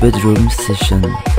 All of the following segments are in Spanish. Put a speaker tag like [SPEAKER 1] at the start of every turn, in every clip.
[SPEAKER 1] bedroom session.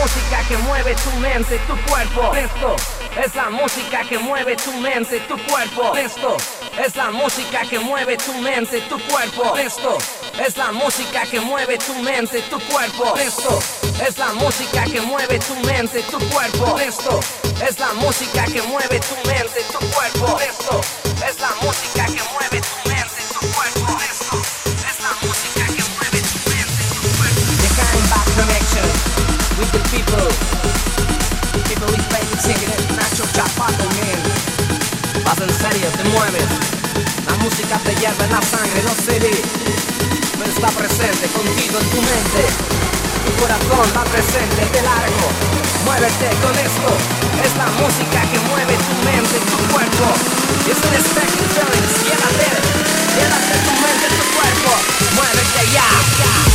[SPEAKER 2] Música que mueve tu mente, tu cuerpo. Esto es la música que mueve tu mente, tu cuerpo. Esto es la música que mueve tu mente, tu cuerpo. Esto es la música que mueve tu mente, tu cuerpo. Esto es la música que mueve tu mente, tu cuerpo. Esto es la música que mueve tu mente, tu cuerpo. Esto es la música que mueve tu Singing it, Nacho Chapato, man. Vas en serio, te mueves. La música te lleva en la sangre, no se ve. Pero está presente contigo en tu mente. Tu corazón va presente, te largo. Muévete con esto. Es la música que mueve tu mente, tu cuerpo. Es un feelings. Llévate, llévate tu mente, tu cuerpo. Muévete ya. ya,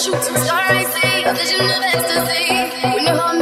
[SPEAKER 3] shooting stars I see, a vision of ecstasy. When your
[SPEAKER 4] heart